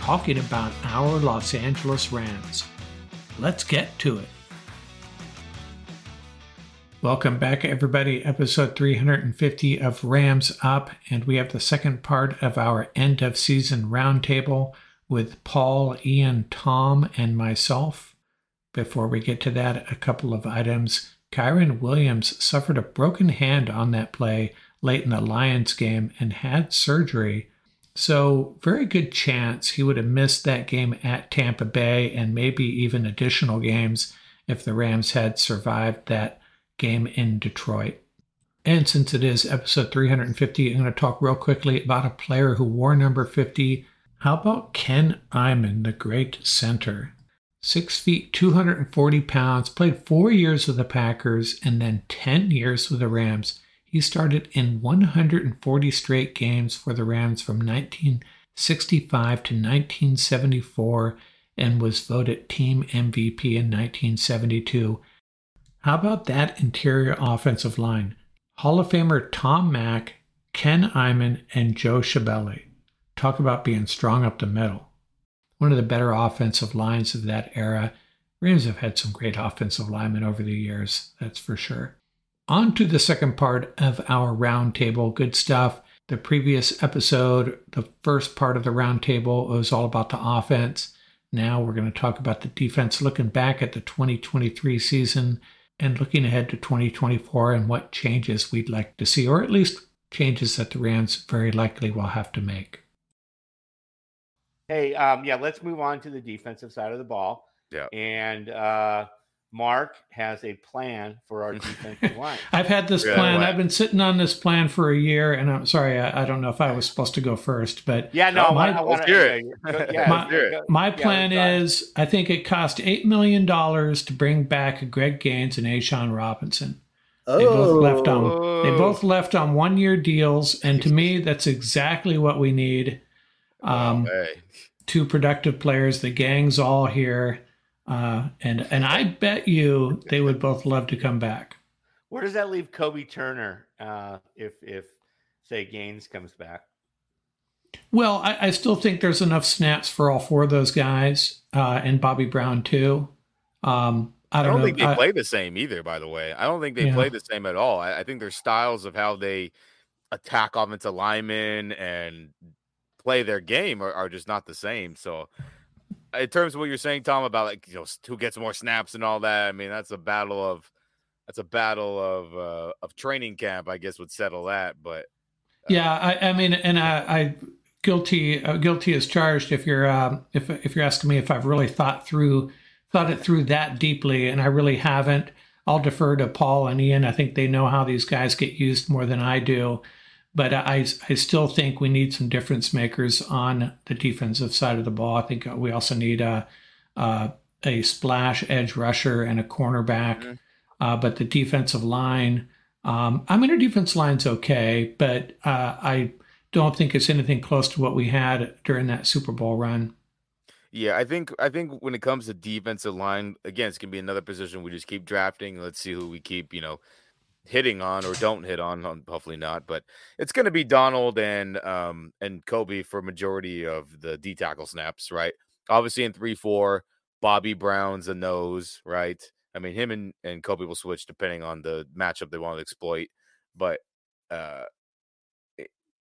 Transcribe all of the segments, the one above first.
talking about our Los Angeles Rams. Let's get to it. Welcome back, everybody. Episode 350 of Rams Up, and we have the second part of our end of season roundtable with Paul, Ian, Tom, and myself. Before we get to that, a couple of items. Kyren Williams suffered a broken hand on that play late in the Lions game and had surgery. So, very good chance he would have missed that game at Tampa Bay and maybe even additional games if the Rams had survived that game in Detroit. And since it is episode 350, I'm going to talk real quickly about a player who wore number 50. How about Ken Iman, the great center? Six feet, 240 pounds, played four years with the Packers and then 10 years with the Rams. He started in 140 straight games for the Rams from 1965 to 1974 and was voted team MVP in 1972. How about that interior offensive line? Hall of Famer Tom Mack, Ken Iman, and Joe Scibelli. Talk about being strong up the middle. One of the better offensive lines of that era. Rams have had some great offensive linemen over the years, that's for sure. On to the second part of our roundtable. Good stuff. The previous episode, the first part of the roundtable, was all about the offense. Now we're going to talk about the defense, looking back at the 2023 season and looking ahead to 2024 and what changes we'd like to see, or at least changes that the Rams very likely will have to make. Hey, um, yeah, let's move on to the defensive side of the ball. Yeah. And uh, Mark has a plan for our defensive line. I've had this Yeah, plan. right. I've been sitting on this plan for a year, and I'm sorry, I, I don't know if I was supposed to go first, but Yeah, no, My- I, want Let's hear it. Yeah, My- let's hear it. my Yeah, plan let's is I think it cost eight million dollars to bring back Greg Gaines and A'Shawn Robinson. They both left on they both left on one year deals, and to me, that's exactly what we need. Um, Hey. two productive players. The gang's all here, uh, and and I bet you they would both love to come back. Where does that leave Kobie Turner uh, if if say Gaines comes back? Well, I, I still think there's enough snaps for all four of those guys, uh, and Bobby Brown too. Um, I I don't, don't know. think they I- play the same either, by the way. I don't think they Yeah. play the same at all. I, I think their styles of how they attack offensive linemen and play their game are, are just not the same. So, in terms of what you're saying, Tom, about like you know who gets more snaps and all that, I mean that's a battle of that's a battle of uh, of training camp, I guess would settle that. But Yeah, I, I mean, and I, I guilty uh, guilty as charged. If you're um, if if you're asking me if I've really thought through thought it through that deeply, and I really haven't, I'll defer to Paul and Ian. I think they know how these guys get used more than I do. But I, I still think we need some difference makers on the defensive side of the ball. I think we also need a a, a splash edge rusher and a cornerback. Uh, but the defensive line, um, I mean, our defense line's okay, but uh, I don't think it's anything close to what we had during that Super Bowl run. Yeah, I think I think when it comes to defensive line, again, it's gonna be another position we just keep drafting. Let's see who we keep, you know, hitting on or don't hit on. um, Hopefully not, but it's gonna be Donald and um and Kobie for majority of the D tackle snaps, right? Obviously in three four, Bobby Brown's a nose, right? I mean, him and and Kobie will switch depending on the matchup they want to exploit, but uh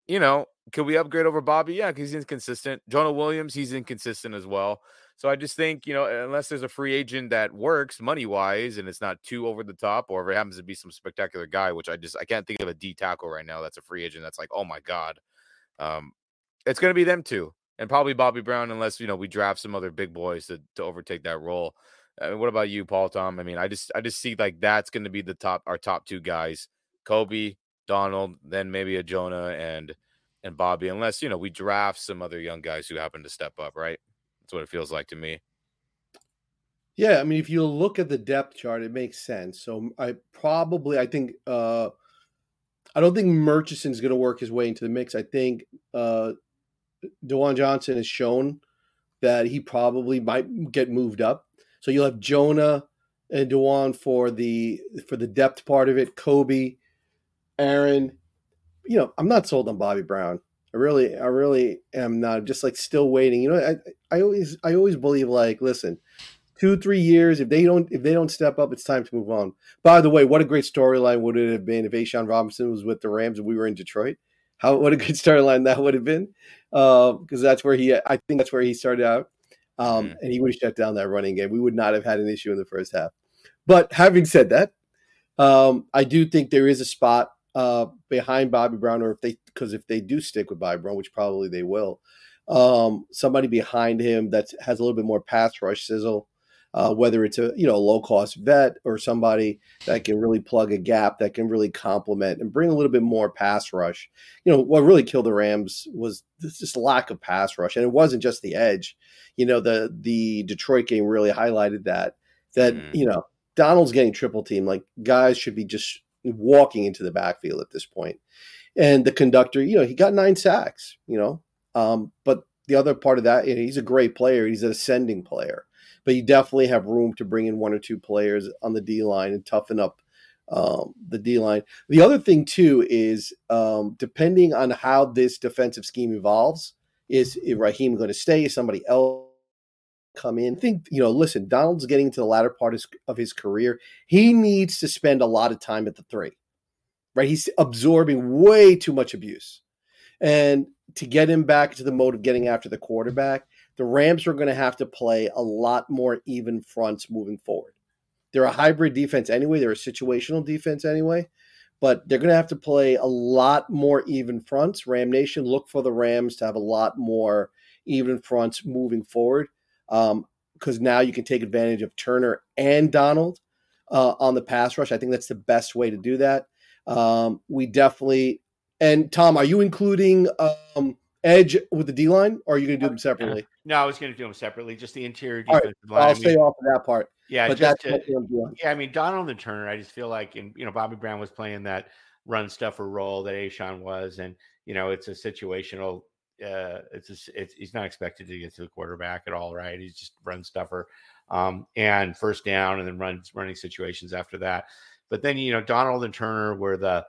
you know, could we upgrade over Bobby? Yeah, because he's inconsistent. Jonah Williams, he's inconsistent as well. So I just think, you know, unless there's a free agent that works money wise and it's not too over the top, or if it happens to be some spectacular guy, which I just I can't think of a D tackle right now that's a free agent that's like, oh my god, um, it's gonna be them two and probably Bobby Brown, unless you know we draft some other big boys to to overtake that role. Uh, what about you, Paul Tom? I mean, I just I just see like that's going to be the top our top two guys, Kobie, Donald, then maybe a Jonah and and Bobby, unless you know we draft some other young guys who happen to step up. Right? That's what it feels like to me. Yeah, I mean, if you look at the depth chart, it makes sense. So I probably, I think, uh, I don't think Murchison's going to work his way into the mix. I think uh, Dewan Johnson has shown that he probably might get moved up. So you'll have Jonah and Dewan for the for the depth part of it. Kobie, Aaron. You know, I'm not sold on Bobby Brown. I really, I really am not. just like still waiting. You know, I, I always, I always believe like, listen, two, three years. If they don't, if they don't step up, it's time to move on. By the way, what a great storyline would it have been if A'Shawn Robinson was with the Rams and we were in Detroit? How what a good storyline that would have been, because that's where he. I think that's where he started out, um, and he would have shut down that running game. We would not have had an issue in the first half. But having said that, um, I do think there is a spot uh, behind Bobby Brown, or if they because if they do stick with Bobby Brown, which probably they will, um, somebody behind him that has a little bit more pass rush sizzle. Uh, whether it's a you know low cost vet or somebody that can really plug a gap that can really complement and bring a little bit more pass rush. You know what really killed the Rams was this just lack of pass rush, and it wasn't just the edge. You know the the Detroit game really highlighted that that you know Donald's getting triple team. Like guys should be just walking into the backfield at this point. And the conductor, you know, he got nine sacks. You know, um, but the other part of that, you know, he's a great player. He's an ascending player but you definitely have room to bring in one or two players on the D line and toughen up um, the D line. The other thing too is um, depending on how this defensive scheme evolves, is Raheem going to stay? Is somebody else come in? Think you know. Listen, Donald's getting to the latter part of his, of his career. He needs to spend a lot of time at the three, right? He's absorbing way too much abuse, and to get him back to the mode of getting after the quarterback the Rams are going to have to play a lot more even fronts moving forward. They're a hybrid defense anyway, they're a situational defense anyway, but they're going to have to play a lot more even fronts. Ram Nation, look for the Rams to have a lot more even fronts moving forward. Um, because now you can take advantage of Turner and Donald uh, on the pass rush. I think that's the best way to do that. Um, we definitely and Tom, are you including um, edge with the D line, or are you going to do them separately? No, I was going to do them separately. Just the interior All right, defensive line. I'll I mean- stay off of that part. Yeah, but that's to- what I'm doing. Yeah, I mean Donald and Turner. I just feel like, and you know, Bobby Brown was playing that run stuffer role that A'Shawn was, and you know, it's a situational. Uh, it's, a, it's he's not expected to get to the quarterback at all, right? He's just run stuffer, um, and first down, and then runs running situations after that. But then you know, Donald and Turner were the,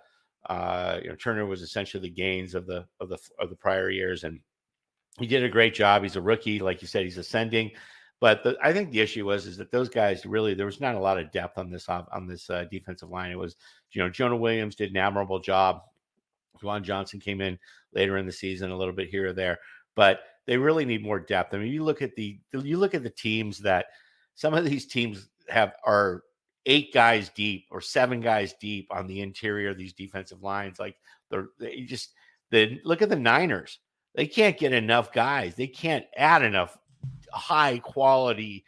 uh, you know, Turner was essentially the Gaines of the of the of the prior years, and he did a great job. He's a rookie, like you said, he's ascending. But the, I think the issue was is that those guys really there was not a lot of depth on this on this uh, defensive line. It was you know Jonah Williams did an admirable job. Juwan Johnson came in later in the season a little bit here or there, but they really need more depth. I mean, you look at the you look at the teams that some of these teams have are eight guys deep or seven guys deep on the interior of these defensive lines. Like they're they just the look at the Niners. They can't get enough guys. They can't add enough high quality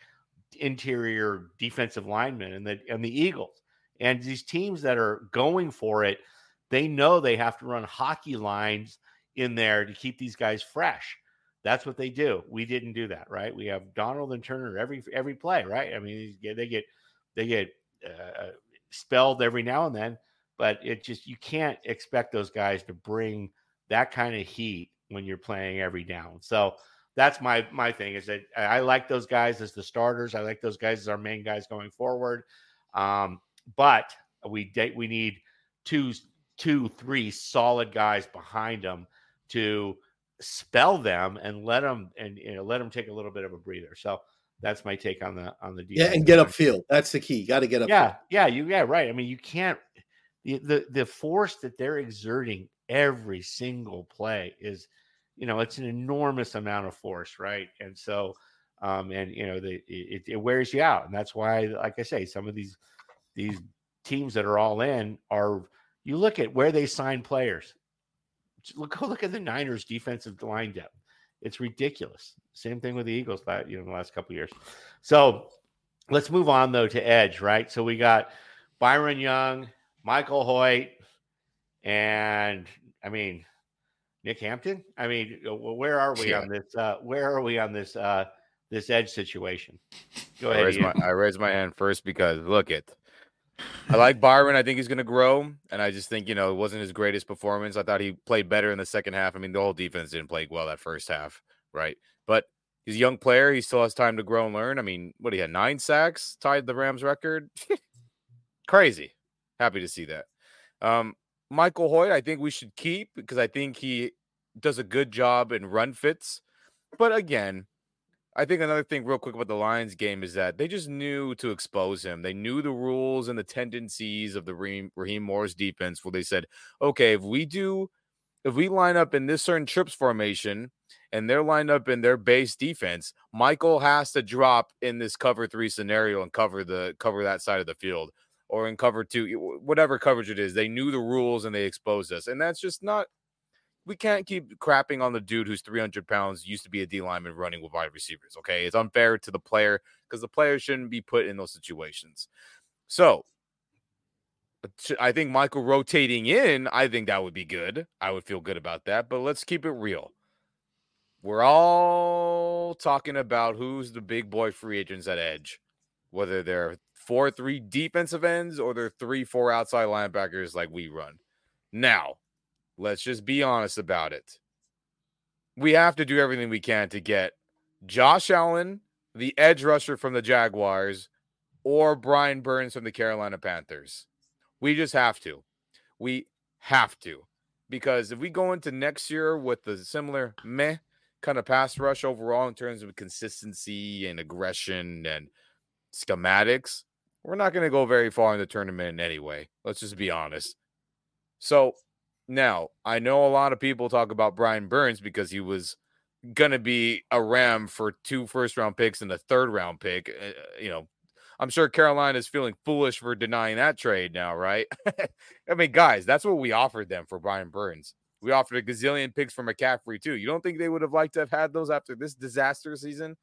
interior defensive linemen and the and the Eagles. And these teams that are going for it, they know they have to run hockey lines in there to keep these guys fresh. That's what they do. We didn't do that, right? We have Donald and Turner every every play, right? I mean, they get they get uh, spelled every now and then, but it just you can't expect those guys to bring that kind of heat when you're playing every down. So that's my my thing is that I like those guys as the starters. I like those guys as our main guys going forward. Um, but we we need two two three solid guys behind them to spell them and let them and you know let them take a little bit of a breather. So that's my take on the on the defense. Yeah, and get upfield. That's the key. Got to get up. Yeah, yeah, you yeah, right. I mean, you can't the, the the force that they're exerting every single play is, you know, it's an enormous amount of force, right? And so, um, and you know, the it, it wears you out, and that's why, like I say, some of these these teams that are all in are. You look at where they sign players. Look, go look at the Niners' defensive line depth. It's ridiculous. Same thing with the Eagles, that you know, the last couple of years. So let's move on though to edge, right? So we got Byron Young, Michael Hoecht, and I mean Nick Hampton. I mean, where are we Yeah. on this? Uh, where are we on this? Uh, this edge situation? Go I ahead. raise, my, I raise my hand first because look it. I like Byron. I think he's going to grow, and I just think you know it wasn't his greatest performance. I thought he played better in the second half. I mean, the whole defense didn't play well that first half, right? But he's a young player. He still has time to grow and learn. I mean, what he had nine sacks, tied the Rams record. Crazy. Happy to see that. Um, Michael Hoecht, I think we should keep because I think he does a good job in run fits. But again, I think another thing, real quick, about the Lions game is that they just knew to expose him. They knew the rules and the tendencies of the Raheem, Raheem Moore's defense, where they said, okay, if we do, if we line up in this certain trips formation and they're lined up in their base defense, Michael has to drop in this cover three scenario and cover the cover that side of the field or in cover two, whatever coverage it is. They knew the rules and they exposed us, and that's just not we can't keep crapping on the dude who's 300 pounds, used to be a D lineman running with wide receivers. Okay. It's unfair to the player because the player shouldn't be put in those situations. So uh, I think Michael rotating in, I think that would be good. I would feel good about that. But let's keep it real. We're all talking about who's the big boy free agents at edge, whether they're four, three defensive ends or they're three, four outside linebackers like we run. Now, let's just be honest about it. We have to do everything we can to get Josh Allen, the edge rusher from the Jaguars, or Brian Burns from the Carolina Panthers. We just have to. We have to. Because if we go into next year with the similar meh kind of pass rush overall in terms of consistency and aggression and schematics, we're not going to go very far in the tournament anyway. Let's just be honest. So now I know a lot of people talk about Brian Burns because he was going to be a Ram for two first round picks and a third round pick. Uh, you know, I'm sure Carolina is feeling foolish for denying that trade now, right? I mean, guys, that's what we offered them for Brian Burns. We offered a gazillion picks for McCaffrey too. You don't think they would have liked to have had those after this disaster season?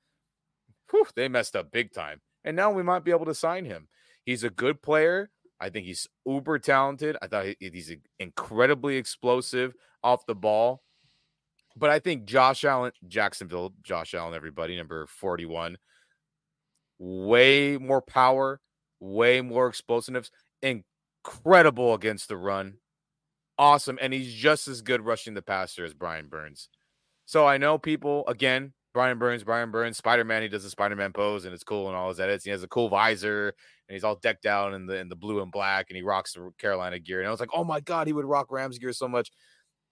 whew, they messed up big time. And now we might be able to sign him. He's a good player. I think he's uber talented. I thought he's incredibly explosive off the ball. But I think Josh Allen, Jacksonville, Josh Allen, everybody, number 41, way more power, way more explosiveness, incredible against the run. Awesome. And he's just as good rushing the passer as Brian Burns. So I know people, again, Brian Burns, Brian Burns, Spider Man. He does the Spider Man pose, and it's cool and all his edits. He has a cool visor, and he's all decked out in the in the blue and black, and he rocks the Carolina gear. And I was like, oh my god, he would rock Rams gear so much.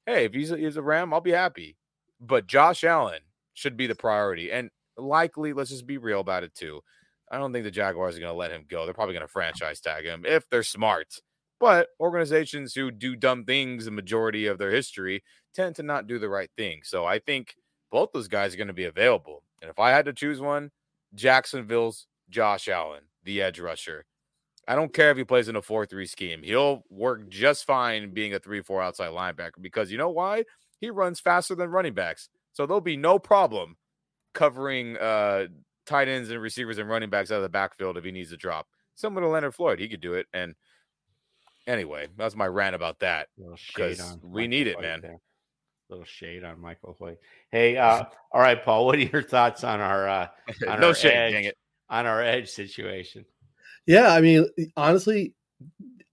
Hey, if he's a, he's a Ram, I'll be happy. But Josh Allen should be the priority, and likely, let's just be real about it too. I don't think the Jaguars are going to let him go. They're probably going to franchise tag him if they're smart. But organizations who do dumb things the majority of their history tend to not do the right thing. So I think both those guys are going to be available. And if I had to choose one, Jacksonville's Josh Allen, the edge rusher. I don't care if he plays in a 4 3 scheme. He'll work just fine being a 3 4 outside linebacker because you know why? He runs faster than running backs. So there'll be no problem covering uh, tight ends and receivers and running backs out of the backfield if he needs to drop. Similar to Leonard Floyd, he could do it. And anyway, that's my rant about that. Because we need it, man. There little shade on Michael Hoecht. Hey, uh, all right, Paul. What are your thoughts on our uh, on no our shade, edge, dang it. on our edge situation? Yeah, I mean, honestly,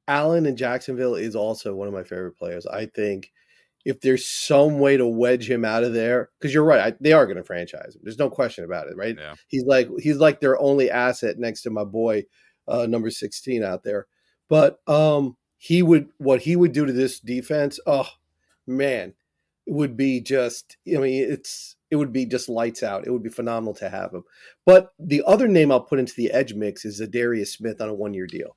Allen in Jacksonville is also one of my favorite players. I think if there's some way to wedge him out of there, because you're right, I, they are going to franchise him. There's no question about it, right? Yeah. He's like he's like their only asset next to my boy, uh, number 16 out there. But um, he would what he would do to this defense. Oh man, would be just I mean it's it would be just lights out. It would be phenomenal to have him. But the other name I'll put into the edge mix is Za'Darius Smith on a one year deal.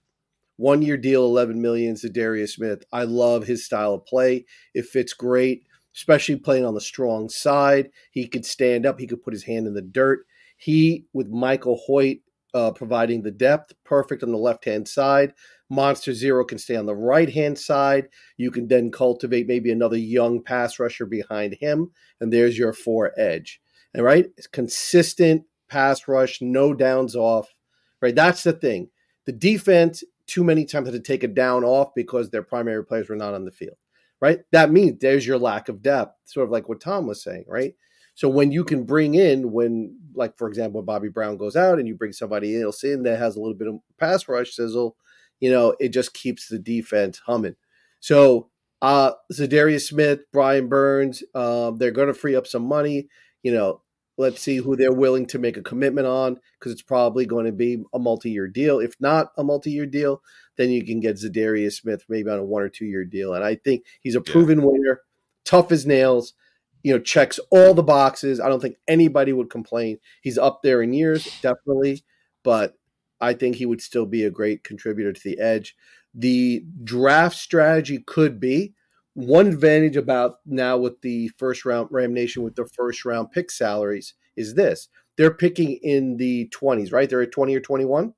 One year deal, 11 million, Za'Darius Smith. I love his style of play. It fits great, especially playing on the strong side. He could stand up, he could put his hand in the dirt. He, with Michael Hoecht uh, providing the depth, perfect on the left hand side. Monster Zero can stay on the right hand side. You can then cultivate maybe another young pass rusher behind him, and there's your four edge. And right, it's consistent pass rush, no downs off. Right, that's the thing. The defense too many times had to take a down off because their primary players were not on the field. Right, that means there's your lack of depth, sort of like what Tom was saying. Right, so when you can bring in, when like for example, when Bobby Brown goes out and you bring somebody else in that has a little bit of pass rush sizzle, you know, it just keeps the defense humming. So uh Za'Darius Smith, Brian Burns, um, they're going to free up some money. You know, let's see who they're willing to make a commitment on because it's probably going to be a multi-year deal. If not a multi-year deal, then you can get Za'Darius Smith maybe on a one or two year deal. And I think he's a proven yeah. winner, tough as nails. You know, checks all the boxes. I don't think anybody would complain. He's up there in years, definitely, but I think he would still be a great contributor to the edge. The draft strategy could be one advantage about now with the first round Ram Nation with the first round pick salaries is this. They're picking in the 20s, right? They're at 20 or 21,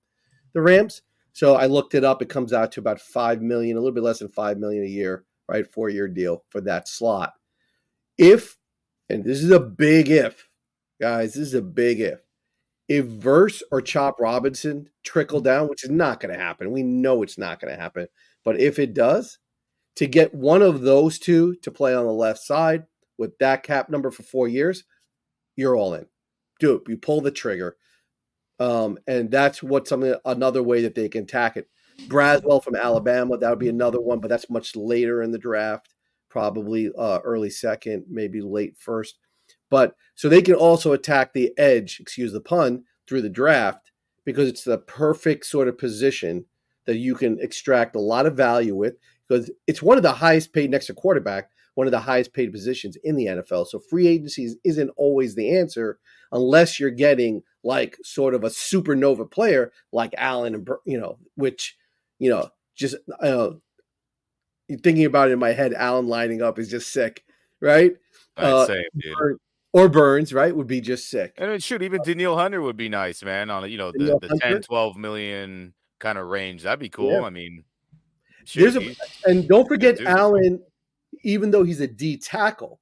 the Rams. So I looked it up. It comes out to about 5 million, a little bit less than 5 million a year, right? Four year deal for that slot. If, and this is a big if, guys, this is a big if if Verse or Chop Robinson trickle down, which is not going to happen, we know it's not going to happen. But if it does, to get one of those two to play on the left side with that cap number for four years, you're all in. Do it. You pull the trigger. Um, and that's what something another way that they can attack it. Braswell from Alabama, that would be another one, but that's much later in the draft, probably uh, early second, maybe late first. But so they can also attack the edge, excuse the pun, through the draft because it's the perfect sort of position that you can extract a lot of value with because it's one of the highest paid next to quarterback, one of the highest paid positions in the NFL. So free agency isn't always the answer unless you're getting like sort of a supernova player like Allen and you know, which you know, just uh, thinking about it in my head, Allen lining up is just sick, right? Uh, same, dude or Burns, right, would be just sick. And mean, shoot, even Danielle Hunter would be nice, man, on you know the, the 10, 12 million kind of range. That'd be cool. Yeah. I mean, shoot, a, and don't forget Allen, even though he's a D tackle,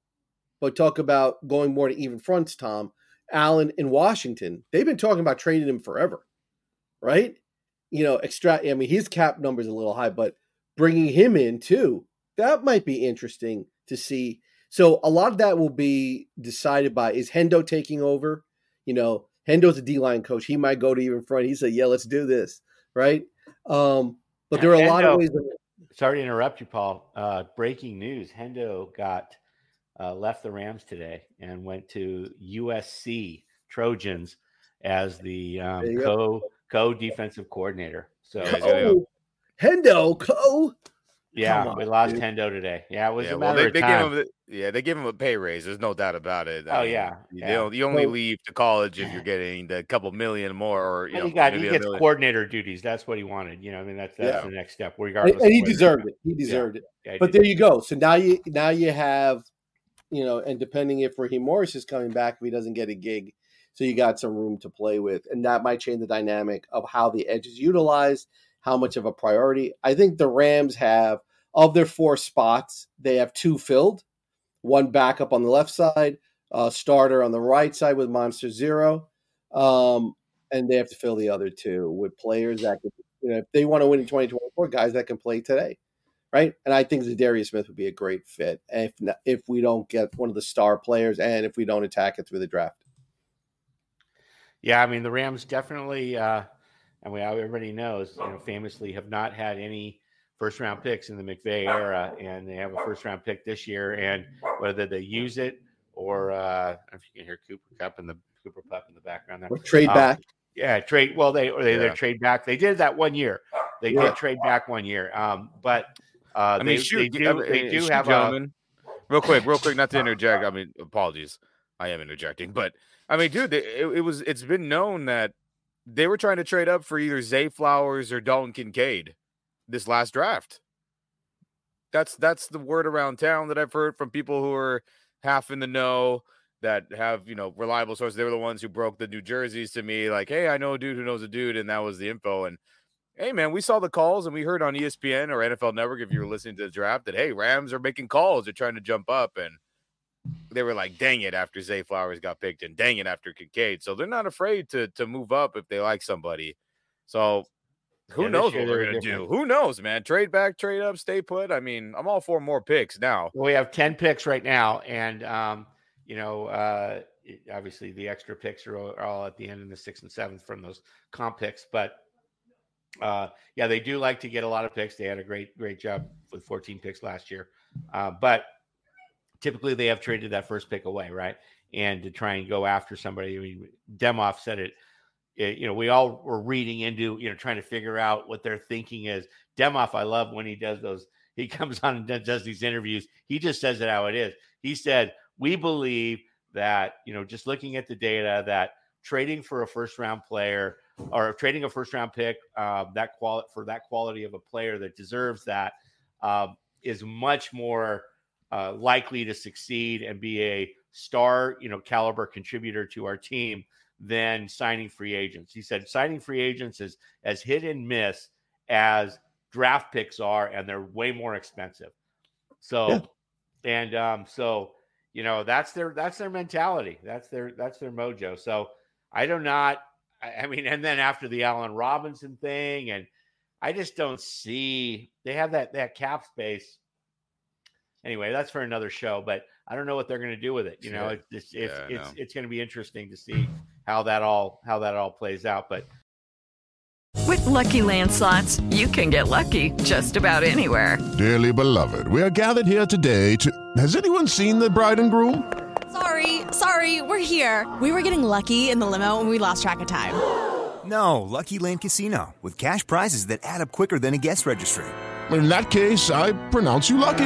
but talk about going more to even fronts, Tom. Allen in Washington. They've been talking about trading him forever, right? You know, extract. I mean, his cap number is a little high, but bringing him in too, that might be interesting to see. So a lot of that will be decided by is Hendo taking over? You know, Hendo's a D line coach. He might go to even front. He said, "Yeah, let's do this," right? Um, but there are a lot of ways. That- Sorry to interrupt you, Paul. Uh, breaking news: Hendo got uh, left the Rams today and went to USC Trojans as the um, co co defensive coordinator. So oh, Hendo co. Yeah, on, we lost dude. Hendo today. Yeah, it was yeah, a well, matter they, of they time. Gave him, yeah, they gave him a pay raise. There's no doubt about it. I oh mean, yeah, you, yeah. you only leave to college if you're getting the couple million more, or you well, know, he got he gets million. coordinator duties. That's what he wanted. You know, I mean, that's that's Yeah. the next step. Regardless, and he deserved it. He deserved Yeah, it. he But did. there you go. So now you now you have, you know, and depending if Raheem Morris is coming back, if he doesn't get a gig, so you got some room to play with, and that might change the dynamic of how the edge is utilized, how much of a priority. I think the Rams have of their four spots, they have two filled, one backup on the left side, a starter on the right side with Monster Zero, um, and they have to fill the other two with players that can, you know, if they want to win in 2024, guys that can play today right? And I think Za'Darius Smith would be a great fit if if we don't get one of the star players and if we don't attack it through the draft. Yeah, I mean the Rams definitely, uh, and we everybody knows, you know, famously have not had any first round picks in the McVay era, and they have a first round pick this year. And whether they use it or uh, I don't know if you can hear Cooper Kupp in the Cooper Pup in the background there, Or trade Um, back. Yeah, trade. Well, they or they Yeah. they trade back. They did that one year. They Yeah. did trade back one year. Um, but uh, I they, mean, shoot, they do. I mean, they do shoot, have a, real quick, real quick, not to interject. I mean, apologies. I am interjecting, but I mean, dude, it, it was. It's been known that they were trying to trade up for either Zay Flowers or Dalton Kincaid this last draft. That's that's the word around town that I've heard from people who are half in the know that have you know reliable sources. They were the ones who broke the New Jerseys to me, like, hey, I know a dude who knows a dude, and that was the info. And hey, man, we saw the calls and we heard on ESPN or NFL Network if you were mm-hmm. listening to the draft that hey, Rams are making calls, they're trying to jump up, and they were like, dang it, after Zay Flowers got picked, and dang it after Kincaid. So they're not afraid to to move up if they like somebody. So who Yeah, knows what we're gonna do? Who knows, man? Trade back, trade up, stay put. I mean, I'm all for more picks now. Well, we have 10 picks right now. And, um, you know, uh, obviously the extra picks are all, are all at the end in the sixth and seventh from those comp picks. But uh, yeah, they do like to get a lot of picks. They had a great, great job with 14 picks last year. Uh, but typically they have traded that first pick away, right? And to try and go after somebody. I mean, Demoff said it. it- you know, we all were reading into, you know, trying to figure out what their thinking is. Demoff, I love when he does those. He comes on and does- these interviews. He just says it how it is. He said, "We believe that, you know, just looking at the data, that trading for a first round player or trading a first round pick, uh, that quality for that quality of a player that deserves that, um, is much more uh, likely to succeed and be a star, you know, caliber contributor to our team than signing free agents. He said signing free agents is as hit and miss as draft picks are, and they're way more expensive. So, Yeah. and um, so you know that's their that's their mentality. That's their that's their mojo. So I do not. I, I mean, and then after the Allen Robinson thing, and I just don't see they have that that cap space. Anyway, that's for another show, but I don't know what they're going to do with it. You know, Yeah. it's it's it's, Yeah, it's, know. it's going to be interesting to see how that all how that all plays out. But With Lucky Land slots, you can get lucky just about anywhere. Dearly beloved, we are gathered here today to. Has anyone seen the bride and groom? Sorry, sorry, we're here. We were getting lucky in the limo and we lost track of time. No, Lucky Land Casino, with cash prizes that add up quicker than a guest registry. In that case, I pronounce you lucky.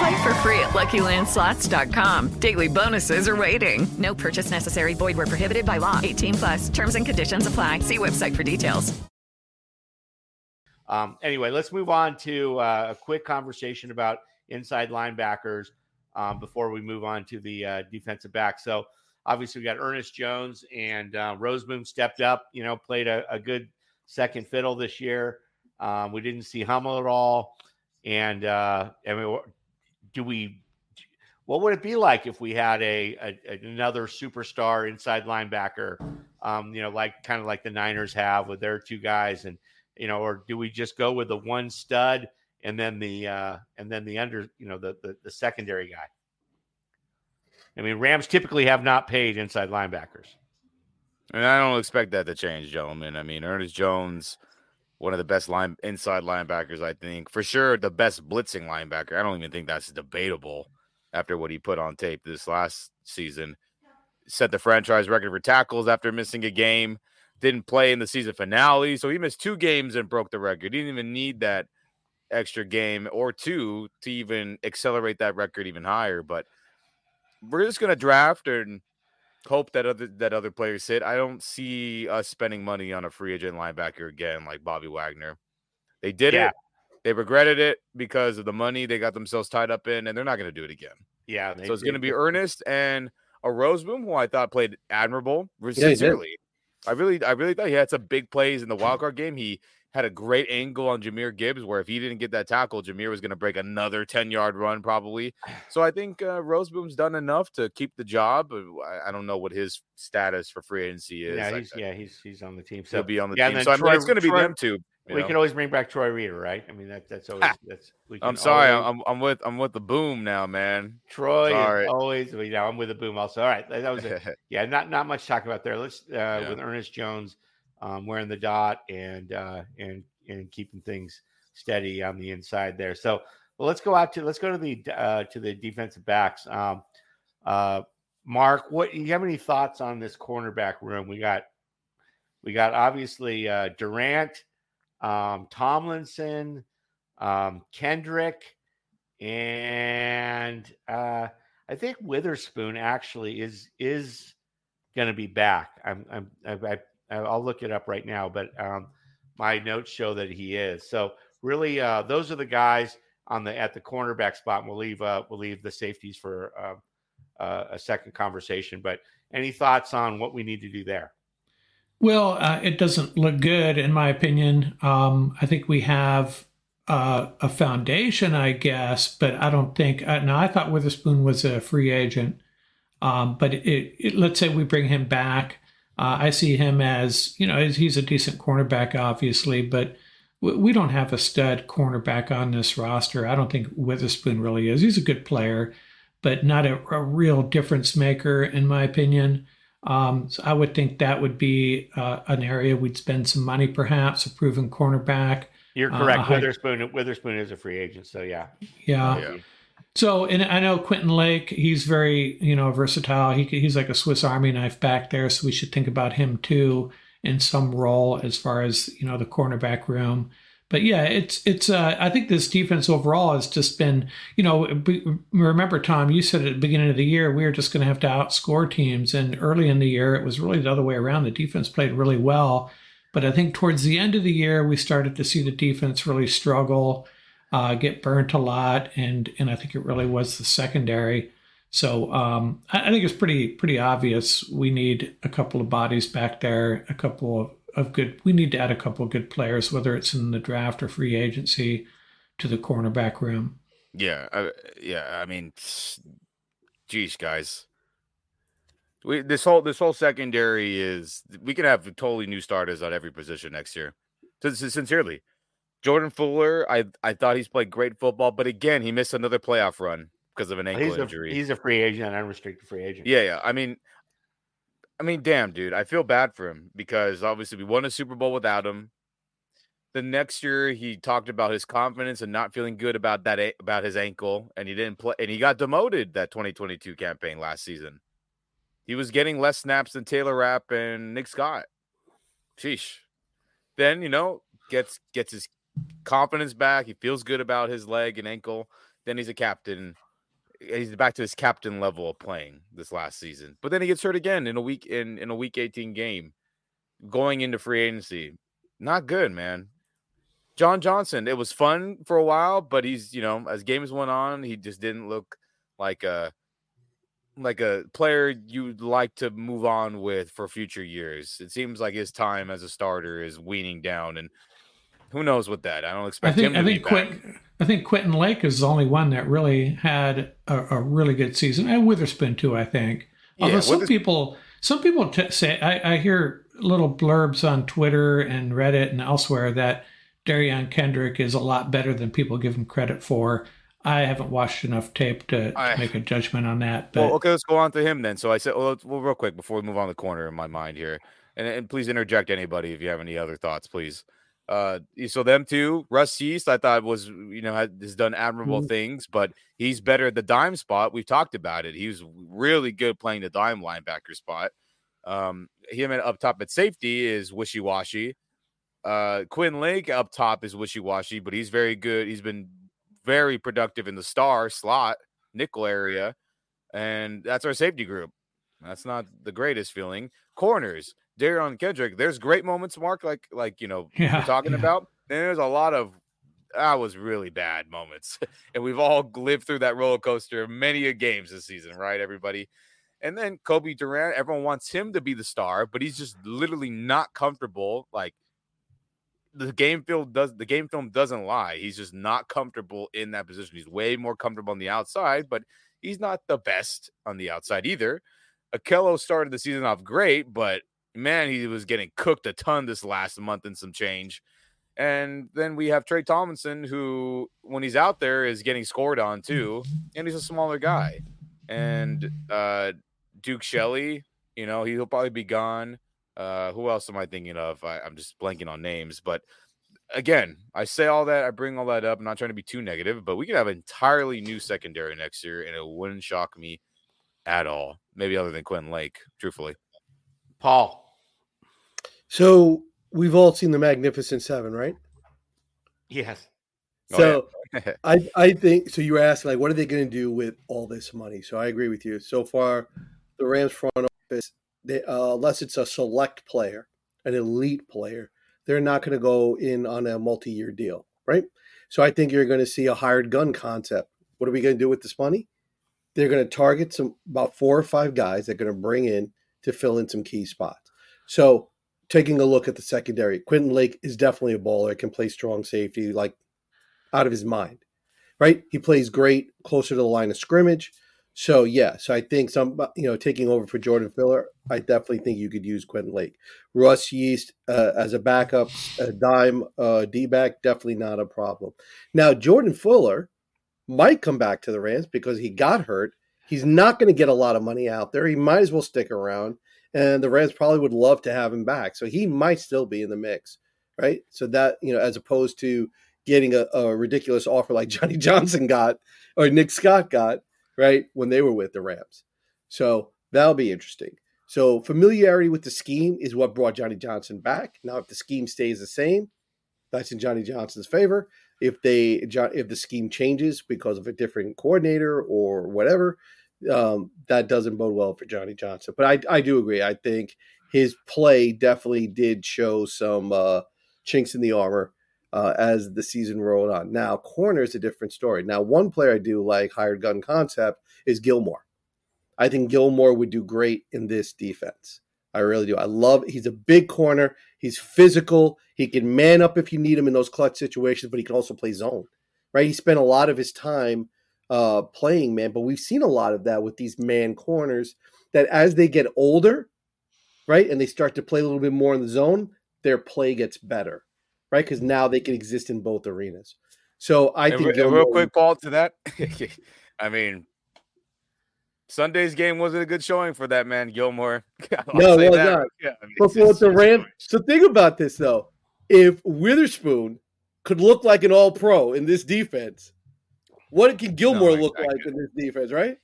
Play for free at LuckyLandSlots.com. Daily bonuses are waiting. No purchase necessary. Void were prohibited by law. 18 plus. Terms and conditions apply. See website for details. Um, anyway, let's move on to uh, a quick conversation about inside linebackers um, before we move on to the uh, defensive back. So obviously we got Ernest Jones and uh, Rozeboom stepped up. You know, played a, a good second fiddle this year. Um, we didn't see Hummel at all. And uh, I mean, do we? What would it be like if we had a, a another superstar inside linebacker? Um, you know, like kind of like the Niners have with their two guys, and you know, or do we just go with the one stud and then the uh, and then the under, you know, the, the the secondary guy? I mean, Rams typically have not paid inside linebackers. And I don't expect that to change, gentlemen. I mean, Ernest Jones, one of the best line inside linebackers, I think. For sure, the best blitzing linebacker. I don't even think that's debatable after what he put on tape this last season. Set the franchise record for tackles after missing a game. Didn't play in the season finale. So he missed two games and broke the record. He didn't even need that extra game or two to even accelerate that record even higher. But we're just gonna draft and hope that other that other players hit. I don't see us spending money on a free agent linebacker again, like Bobby Wagner. They did Yeah. it. They regretted it because of the money they got themselves tied up in, and they're not going to do it again. Yeah, so it's going to be Ernest and a Rozeboom, who I thought played admirable. Yeah. Sincerely, I really, I really thought he had some big plays in the wild card game. He had a great angle on Jahmyr Gibbs, where if he didn't get that tackle, Jameer was going to break another ten yard run probably. So I think uh, Rozeboom's done enough to keep the job. I, I don't know what his status for free agency is. Yeah, I- he's yeah he's he's on the team. He'll be on the yeah, team. So I mean, it's going to be Troy- them two. you We know? can always bring back Troy Reeder, right? I mean that that's always that's. We can I'm sorry. always- I'm, I'm with I'm with the boom now, man. Troy Sorry. is always. You know, I'm with the boom also. All right, that was it. yeah, not not much to talk about there. Let's uh, with Ernest Jones um, wearing the dot and uh, and and keeping things steady on the inside there. So well, let's go out to let's go to the uh, to the defensive backs. Um, uh, Mark, what you have any thoughts on this cornerback room? We got we got obviously uh, Durant, um, Tomlinson, um, Kendrick, and uh, I think Witherspoon actually is is going to be back. I'm, I'm I, I'll look it up right now, but um, my notes show that he is. So really, uh, those are the guys on the at the cornerback spot. And we'll leave uh, we'll leave the safeties for uh, uh, a second conversation. But any thoughts on what we need to do there? Well, uh, it doesn't look good, in my opinion. Um, I think we have uh, a foundation, I guess, but I don't think. Uh, now, I thought Witherspoon was a free agent, um, but it, it, let's say we bring him back. Uh, I see him as you know he's a decent cornerback, obviously, but we, we don't have a stud cornerback on this roster. I don't think Witherspoon really is. He's a good player, but not a, a real difference maker, in my opinion. Um, so I would think that would be uh, an area we'd spend some money, perhaps a proven cornerback. You're uh, correct. a high- Witherspoon Witherspoon is a free agent, so yeah. Yeah. So, and I know Quentin Lake, he's very, you know, versatile. He, he's like a Swiss Army knife back there. So we should think about him too in some role as far as, you know, the cornerback room. But yeah, it's, it's, uh, I think this defense overall has just been, you know, be- remember, Tom, you said at the beginning of the year, we were just going to have to outscore teams. And early in the year, it was really the other way around. The defense played really well. But I think towards the end of the year, we started to see the defense really struggle uh, get burnt a lot, and and I think it really was the secondary. So um, I, I think it's pretty pretty obvious we need a couple of bodies back there, a couple of, of good. We need to add a couple of good players, whether it's in the draft or free agency, to the cornerback room. Yeah, I, yeah. I mean, geez, guys, we this whole this whole secondary is we can have totally new starters at every position next year. Sin- sin- Sincerely, Jordan Fuller, I I thought he's played great football, but again, he missed another playoff run because of an ankle He's a, injury. he's a free agent, an unrestricted free agent. Yeah, yeah. I mean, I mean, damn, dude. I feel bad for him because obviously we won a Super Bowl without him. The next year, he talked about his confidence and not feeling good about that about his ankle, and he didn't play, and he got demoted that 2022 campaign last season. He was getting less snaps than Taylor Rapp and Nick Scott. Sheesh. Then you know gets gets his confidence back. He feels good about his leg and ankle. Then he's a captain he's back to his captain level of playing this last season. But then he gets hurt again in a week in in a week 18 game going into free agency. Not good, man. John Johnson, it was fun for a while, but he's, you know, as games went on, he just didn't look like a like a player you'd like to move on with for future years. It seems like his time as a starter is weaning down and who knows what that. I don't I expect think him to I be think back. Quentin I think Quentin Lake is the only one that really had a, a really good season, and Witherspoon too. I think. Yeah, Although some Withers- people some people t- say I, I hear little blurbs on Twitter and Reddit and elsewhere that Derion Kendrick is a lot better than people give him credit for. I haven't watched enough tape to, to I- make a judgment on that, but Well, okay, let's go on to him then. So I said, well, well real quick before we move on the corner in my mind here, and, and please interject anybody if you have any other thoughts, please. Uh, so them two, Russ Yeast, I thought was you know has done admirable Mhm. things, but he's better at the dime spot. We've talked about it. He was really good playing the dime linebacker spot. Um, him at up top at safety is wishy washy. Uh, Quinn Lake up top is wishy washy, but he's very good. He's been very productive in the star slot nickel area, and that's our safety group. That's not the greatest feeling. Corners, Derion Kendrick. There's great moments, Mark, like like you know Yeah, we're talking yeah. about. Then there's a lot of that was really bad moments, and we've all lived through that roller coaster many a games this season, right? Everybody. And then Cobie Durant, everyone wants him to be the star, but he's just literally not comfortable. Like the game film does the game film doesn't lie. He's just not comfortable in that position. He's way more comfortable on the outside, but he's not the best on the outside either. Ahkello started the season off great, but man, he was getting cooked a ton this last month and some change. And then we have Tre Tomlinson, who, when he's out there, is getting scored on too, and he's a smaller guy. And uh, Duke Shelley, you know, he'll probably be gone. Uh, who else am I thinking of? I, I'm just blanking on names, but again, I say all that, I bring all that up. I'm not trying to be too negative, but we could have an entirely new secondary next year, and it wouldn't shock me at all. Maybe other than Quentin Lake, truthfully. Paul. So we've all seen the Magnificent Seven, right? Yes. Oh, So yeah. I I think so. You were asking like, what are they going to do with all this money? So I agree with you. So far, the Rams front office, they, uh, unless it's a select player, an elite player, they're not going to go in on a multi-year deal, right? So I think you're going to see a hired gun concept. What are we going to do with this money? They're going to target some about four or five guys they're going to bring in to fill in some key spots. So taking a look at the secondary, Quentin Lake is definitely a baller. Can play strong safety, like out of his mind, right? He plays great closer to the line of scrimmage. So yeah, so I think some you know taking over for Jordan Fuller, I definitely think you could use Quentin Lake, Russ Yeast uh, as a backup, a dime uh, D back, definitely not a problem. Now Jordan Fuller might come back to the Rams because he got hurt. He's not going to get a lot of money out there. He might as well stick around, and the Rams probably would love to have him back. So he might still be in the mix right? So that you know, as opposed to getting a, a ridiculous offer like Johnny Johnson got or Nick Scott got, right, when they were with the Rams. So that'll be interesting. So familiarity with the scheme is what brought Johnny Johnson back. Now, if the scheme stays the same, that's in Johnny Johnson's favor. If they if the scheme changes because of a different coordinator or whatever, um, that doesn't bode well for Johnny Johnson. But I I do agree. I think his play definitely did show some uh, chinks in the armor uh, as the season rolled on. Now, corner is a different story. Now, one player I do like, hired gun concept, is Gilmore. I think Gilmore would do great in this defense. I really do. I love. He's a big corner. He's physical. He can man up if you need him in those clutch situations, but he can also play zone. Right? He spent a lot of his time uh, playing man, but we've seen a lot of that with these man corners. That as they get older, right, and they start to play a little bit more in the zone, their play gets better right? Because now they can exist in both arenas. So I and think real, real quick, Paul, to that. I mean, Sunday's game wasn't a good showing for that man Gilmore. no, no, no. Yeah, I mean, but for the Rams, so think about this though: if Witherspoon could look like an All-Pro in this defense, what can Gilmore no, look I, I like in this defense? Right?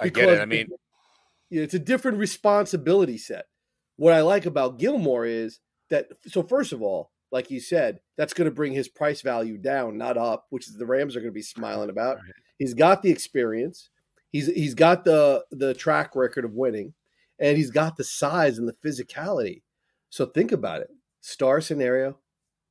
Because I get it. I mean, it's a different responsibility set. What I like about Gilmore is that. So first of all, like you said, that's going to bring his price value down, not up, which is the Rams are going to be smiling about. Right. He's got the experience. He's he's got the the track record of winning, and he's got the size and the physicality. So think about it. Star scenario,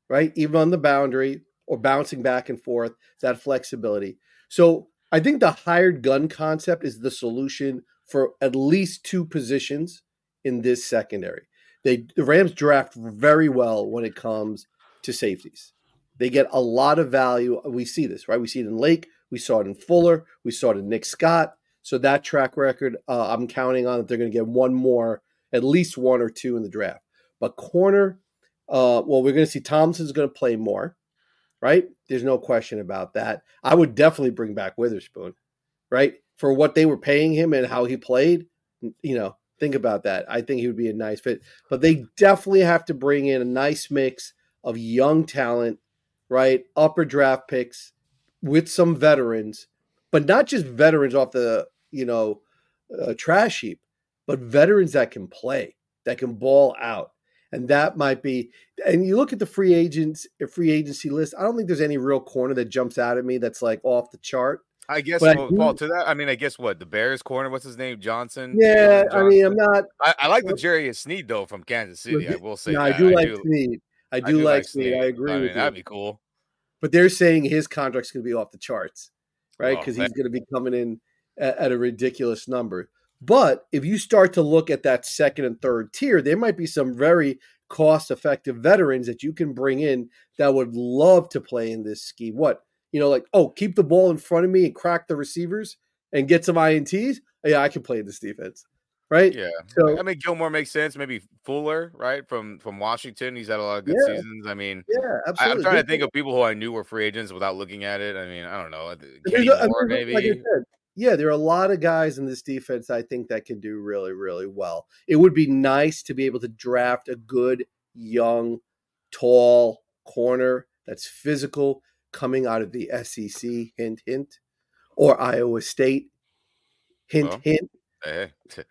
right? Even on the boundary or bouncing back and forth, that flexibility. So I think the hired gun concept is the solution for at least two positions in this secondary. They the Rams draft very well when it comes to safeties. They get a lot of value. We see this, right? We see it in Lake. We saw it in Fuller. We saw it in Nick Scott. So that track record, uh, I'm counting on that they're going to get one more, at least one or two in the draft. But corner, uh, well, we're going to see Thompson's going to play more, right? There's no question about that. I would definitely bring back Witherspoon, right? For what they were paying him and how he played, you know, Think about that. I think he would be a nice fit. But they definitely have to bring in a nice mix of young talent, right? Upper draft picks with some veterans, but not just veterans off the, you know, uh, trash heap, but veterans that can play, that can ball out. And that might be, and you look at the free agents, uh, free agency list. I don't think there's any real corner that jumps out at me that's like off the chart. I guess well, Paul to that. I mean, I guess what the Bears corner. What's his name? Johnson. Yeah, Johnson. I mean, I'm not. I, I like the Jerry Sneed though from Kansas City. I will say. No. I do like Sneed. I do, I do like Sneed. I agree. I mean, that'd be cool. But they're saying his contract's going to be off the charts, right? Because oh, he's going to be coming in at, at a ridiculous number. But if you start to look at that second and third tier, there might be some very cost effective veterans that you can bring in that would love to play in this scheme. What you know, like, oh, keep the ball in front of me and crack the receivers and get some INTs. Yeah, I can play in this defense. Right. Yeah. So I mean Gilmore makes sense. Maybe Fuller, right? From from Washington. He's had a lot of good yeah. seasons. I mean, yeah, absolutely. I, am trying to think of people who I knew were free agents without looking at it. I mean, I don't know. Kenny a, Moore, maybe. Like said, yeah, there are a lot of guys in this defense I think that can do really, really well. It would be nice to be able to draft a good, young, tall corner that's physical, coming out of the SEC, hint, hint, or Iowa State, hint, well, hint. Hey.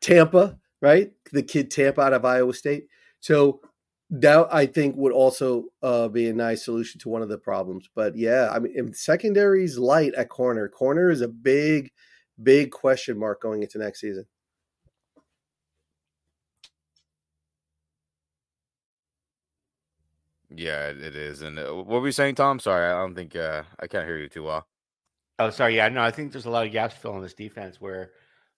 Tampa, right? The kid Tampa out of Iowa State. So that I think would also uh, be a nice solution to one of the problems. But yeah, I mean, secondary's light at corner. Corner is a big, big question mark going into next season. Yeah, it is. And uh, what were you saying, Tom? Sorry, I don't think uh, I can't hear you too well. Oh, sorry. Yeah, no, I think there's a lot of gaps to fill in this defense where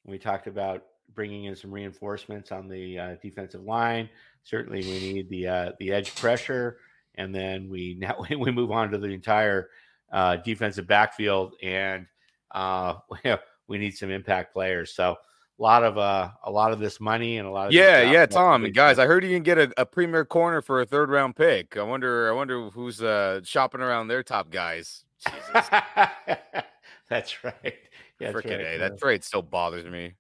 we talked about bringing in some reinforcements on the uh, defensive line. Certainly, we need the uh, the edge pressure, and then we now we move on to the entire uh, defensive backfield, and uh, we need some impact players. So a lot of uh a lot of this money and a lot of yeah yeah tom and guys i heard you can get a, a premier corner for a third round pick. I wonder i wonder who's uh shopping around their top guys. Jesus. that's right. Yeah freaking right, a that trade still bothers me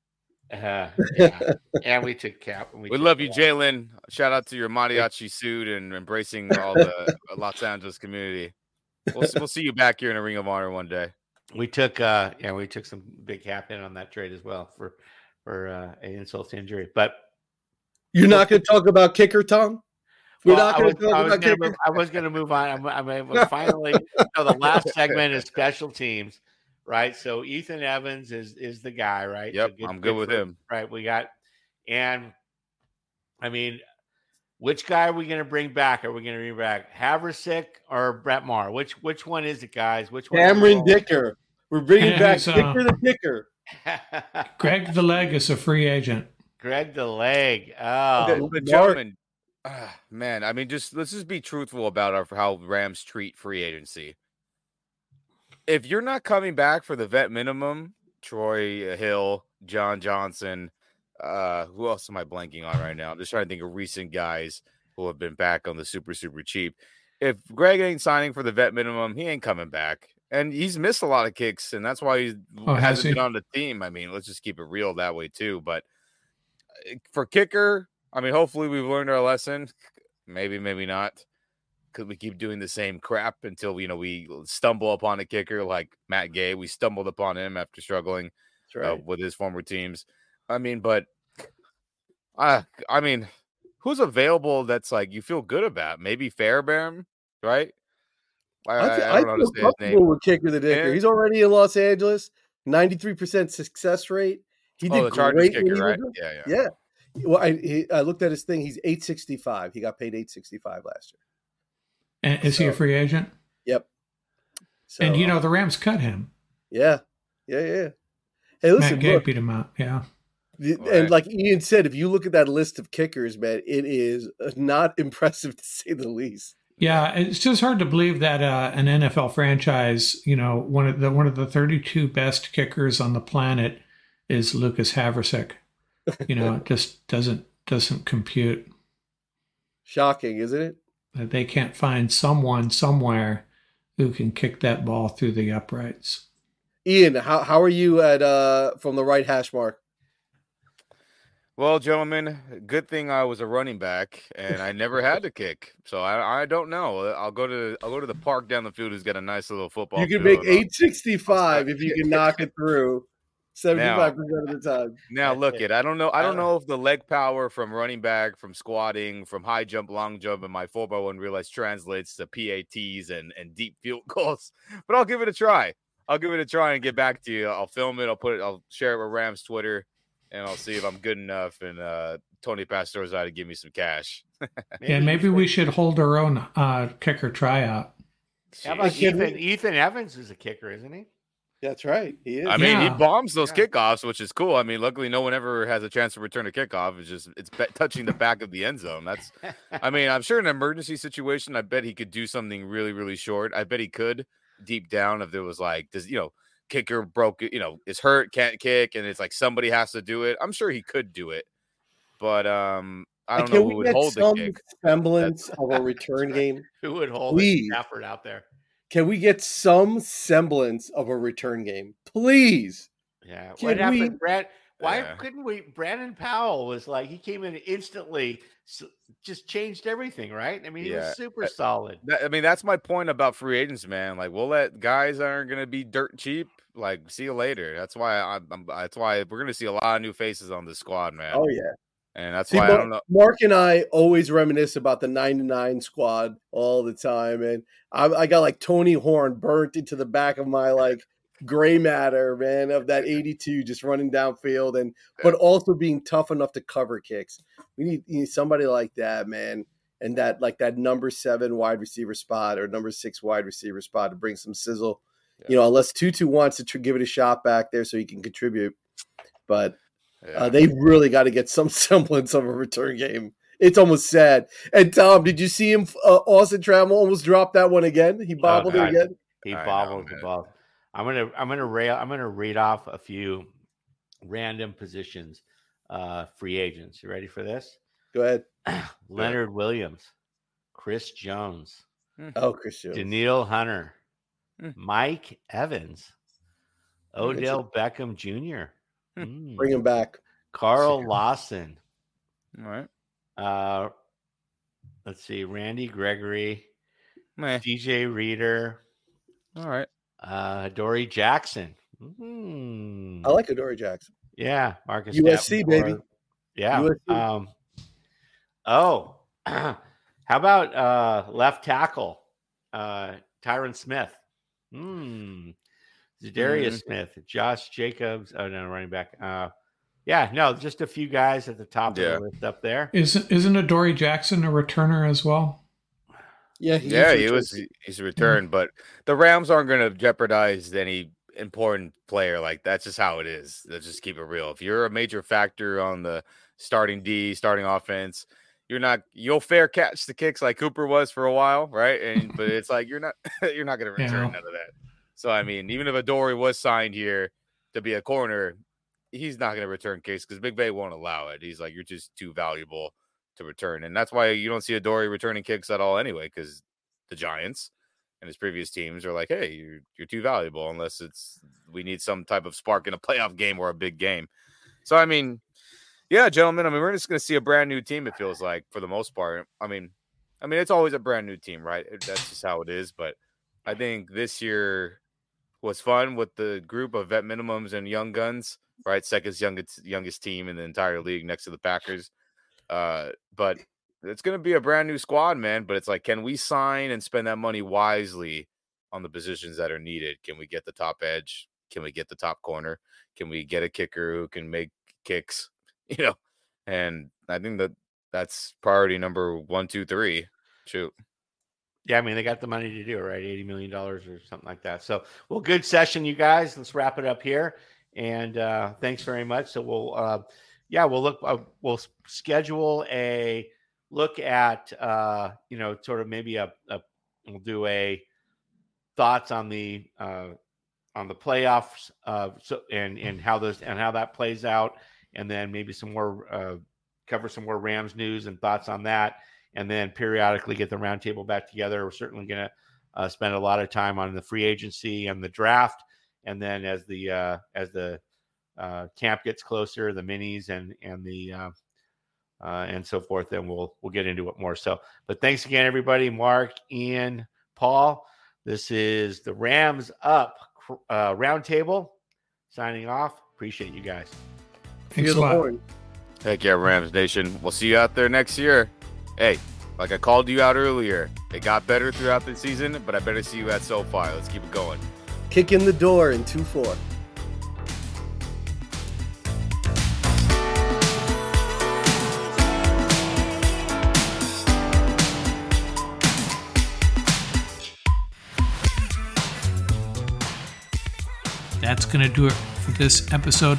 Uh, yeah. and we took Cap. And We, took love you, Cap. Jalen. Shout out to your mariachi suit and embracing all the Los Angeles community. We'll, we'll see you back here in a Ring of Honor one day. We took uh yeah, we took some big cap in on that trade as well for for uh an insult to injury. But You're not going to talk about kicker, Tom? We're Well, not I going was, to talk about gonna kicker. move, I was gonna move on. I'm, I'm able to finally. No, the last segment is special teams, right? So Ethan Evans is is the guy, right? Yep, So I'm good with him. Right, we got, and I mean, which guy are we gonna bring back? Are we gonna bring back Havrisik or Brett Maher? Which which one is it, guys? Which one? Cameron Dicker. We're bringing back uh, Dicker the Kicker. Greg the Leg is a free agent. Greg the leg. Oh, Okay, but gentlemen, ah, man, I mean, just let's just be truthful about our, how Rams treat free agency. If you're not coming back for the vet minimum, Troy Hill, John Johnson, uh, who else am I blanking on right now? I'm just trying to think of recent guys who have been back on the super super cheap. If Greg ain't signing for the vet minimum, he ain't coming back. And he's missed a lot of kicks, and that's why he Oh, has hasn't been on the team. I mean, let's just keep it real that way too. But uh, for kicker, I mean, hopefully we've learned our lesson. Maybe, maybe not. Because we keep doing the same crap until you know we stumble upon a kicker like Matt Gay. We stumbled upon him after struggling That's uh, with his former teams. I mean, but uh, I mean, who's available that's like you feel good about? Maybe Fairbairn, right? I, I, th- I I, don't know feel his comfortable name. with Kicker the Dicker. Yeah. He's already in Los Angeles. 93% success rate. He did Oh, the Chargers great kicker, right? Yeah, yeah. Yeah. Well, I, he, I looked at his thing. He's 865. He got paid 865 last year. And is he a free agent? Yep. So, and you know the Rams cut him. yeah. Yeah, yeah. Hey, listen, Matt Gay look, beat him out. Yeah. the- Right. and like Ian said, if you look at that list of kickers, man, it is uh, not impressive to say the least. Yeah, it's just hard to believe that uh, an NFL franchise, you know, one of the one of the 32 best kickers on the planet is Lucas Havrisik. You know, it just doesn't doesn't compute. Shocking, isn't it? That they can't find someone somewhere who can kick that ball through the uprights. Ian, how, how are you at uh from the right hash mark? Well, gentlemen, good thing I was a running back and I never had to kick, so I, I don't know. I'll go to I'll go to the park down the field. Who's got a nice little football. you can field, make 865 if you can knock it through 75% of the time. Now look it. it. I don't know. I don't Uh, know if the leg power from running back, from squatting, from high jump, long jump, and my four by one realize translates to PATs and and deep field goals. But I'll give it a try. I'll give it a try and get back to you. I'll film it. I'll put it. I'll share it with Rams Twitter, and I'll see if I'm good enough. And uh, Tony Pastorza to give me some cash. Yeah, maybe we should hold our own uh, kicker tryout. How about Ethan? Ethan Evans is a kicker, isn't he? That's right. He is. I mean, he bombs those Yeah. kickoffs, which is cool. I mean, luckily, no one ever has a chance to return a kickoff. It's just it's be- touching the back of the end zone. That's I mean, I'm sure in an emergency situation, I bet he could do something really, really short. I bet he could deep down if there was like, does you know, kicker broke, you know, is hurt, can't kick, and it's like somebody has to do it. I'm sure he could do it, but um, I don't Can know we who would get hold the kick. semblance of a return game? Who would hold Please. Stafford out there? Can we get some semblance of a return game? Please. Yeah. Can what happened, we- Brad? Why Yeah. couldn't we? Brandon Powell was like he came in instantly, s- just changed everything, right? I mean, he Yeah. was super Uh, solid. That, I mean, that's my point about free agents, man. Like, we'll let guys that aren't gonna be dirt cheap. Like, see you later. That's why I, I'm. That's why we're gonna see a lot of new faces on the squad, man. Oh yeah. And that's See, why I Mark, don't know. Mark and I always reminisce about the 99 squad all the time. And I, I got like Tony Horne burnt into the back of my like gray matter, man, of that 82 just running downfield and but also being tough enough to cover kicks. We need, need somebody like that, man. And that like that number seven wide receiver spot or number six wide receiver spot to bring some sizzle. You know, unless Tutu wants to tr- give it a shot back there so he can contribute. But Yeah. uh, they really got to get some semblance of a return game. It's almost sad. And Tom, did you see him? Uh, Austin Trammell almost dropped that one again. He bobbled God. it again. He I know, bobbled the man. ball. I'm gonna I'm gonna rail I'm gonna read off a few random positions, uh, free agents. You ready for this? Go ahead. Leonard Williams, Chris Jones, Oh, Chris Jones. Danielle Hunter, Hmm. Mike Evans, Hmm, it's a- Odell Beckham Jr. Mm. Bring him back. Carl Lawson. All right. Uh, let's see, Randy Gregory, Meh. DJ Reader, All right. uh, Dory Jackson. Hmm. I like Adoree Jackson. Yeah, Marcus USC, baby. Yeah. USC. Um. Oh, how about uh left tackle, uh Tyron Smith? Hmm. Darius Mhm. Smith, Josh Jacobs. Oh no, running back. Uh, yeah, no, just a few guys at the top Yeah. of the list up there. Isn't isn't Adoree Jackson a returner as well? Yeah, he yeah, he was he's a return, but the Rams aren't going to jeopardize any important player like that's just how it is. Let's just keep it real. If you're a major factor on the starting D, starting offense, you're not you'll fair catch the kicks like Cooper was for a while, right? And but it's like you're not you're not going to return Yeah. none of that. So I mean, even if Adoree was signed here to be a corner, he's not going to return case because Big Bay won't allow it. He's like you're just too valuable to return, and that's why you don't see Adoree returning kicks at all anyway because the Giants and his previous teams are like, hey, you're you're too valuable unless it's we need some type of spark in a playoff game or a big game. So I mean, yeah, gentlemen, I mean we're just gonna see a brand new team. It feels like for the most part. I mean, I mean it's always a brand new team, right? That's just how it is. But I think this year was fun with the group of vet minimums and young guns, right? Second youngest youngest team in the entire league next to the Packers. Uh, but it's going to be a brand new squad, man. But it's like, can we sign and spend that money wisely on the positions that are needed? Can we get the top edge? Can we get the top corner? Can we get a kicker who can make kicks? You know, and I think that that's priority number one, two, three. Shoot. Yeah, I mean they got the money to do it, right? Eighty million dollars or something like that. So, well, good session, you guys. Let's wrap it up here, and uh, thanks very much. So we'll, uh, yeah, we'll look, uh, we'll schedule a look at, uh, you know, sort of maybe a, a we'll do a thoughts on the uh, on the playoffs, uh, so and and how those and how that plays out, and then maybe some more uh, cover some more Rams news and thoughts on that and then periodically get the roundtable back together. We're certainly going to uh, spend a lot of time on the free agency and the draft, and then as the uh, as the uh, camp gets closer, the minis and and the uh, uh, and so forth, then we'll we'll get into it more. So, but thanks again, everybody. Mark, Ian, Paul. This is the Rams up uh, roundtable. Signing off. Appreciate you guys. Thanks Feel a lot. horn. Heck yeah, Rams Nation. We'll see you out there next year. Hey, like I called you out earlier, it got better throughout the season, but I better see you at SoFi. Let's keep it going. Kick in the door in 2 4. That's going to do it for this episode.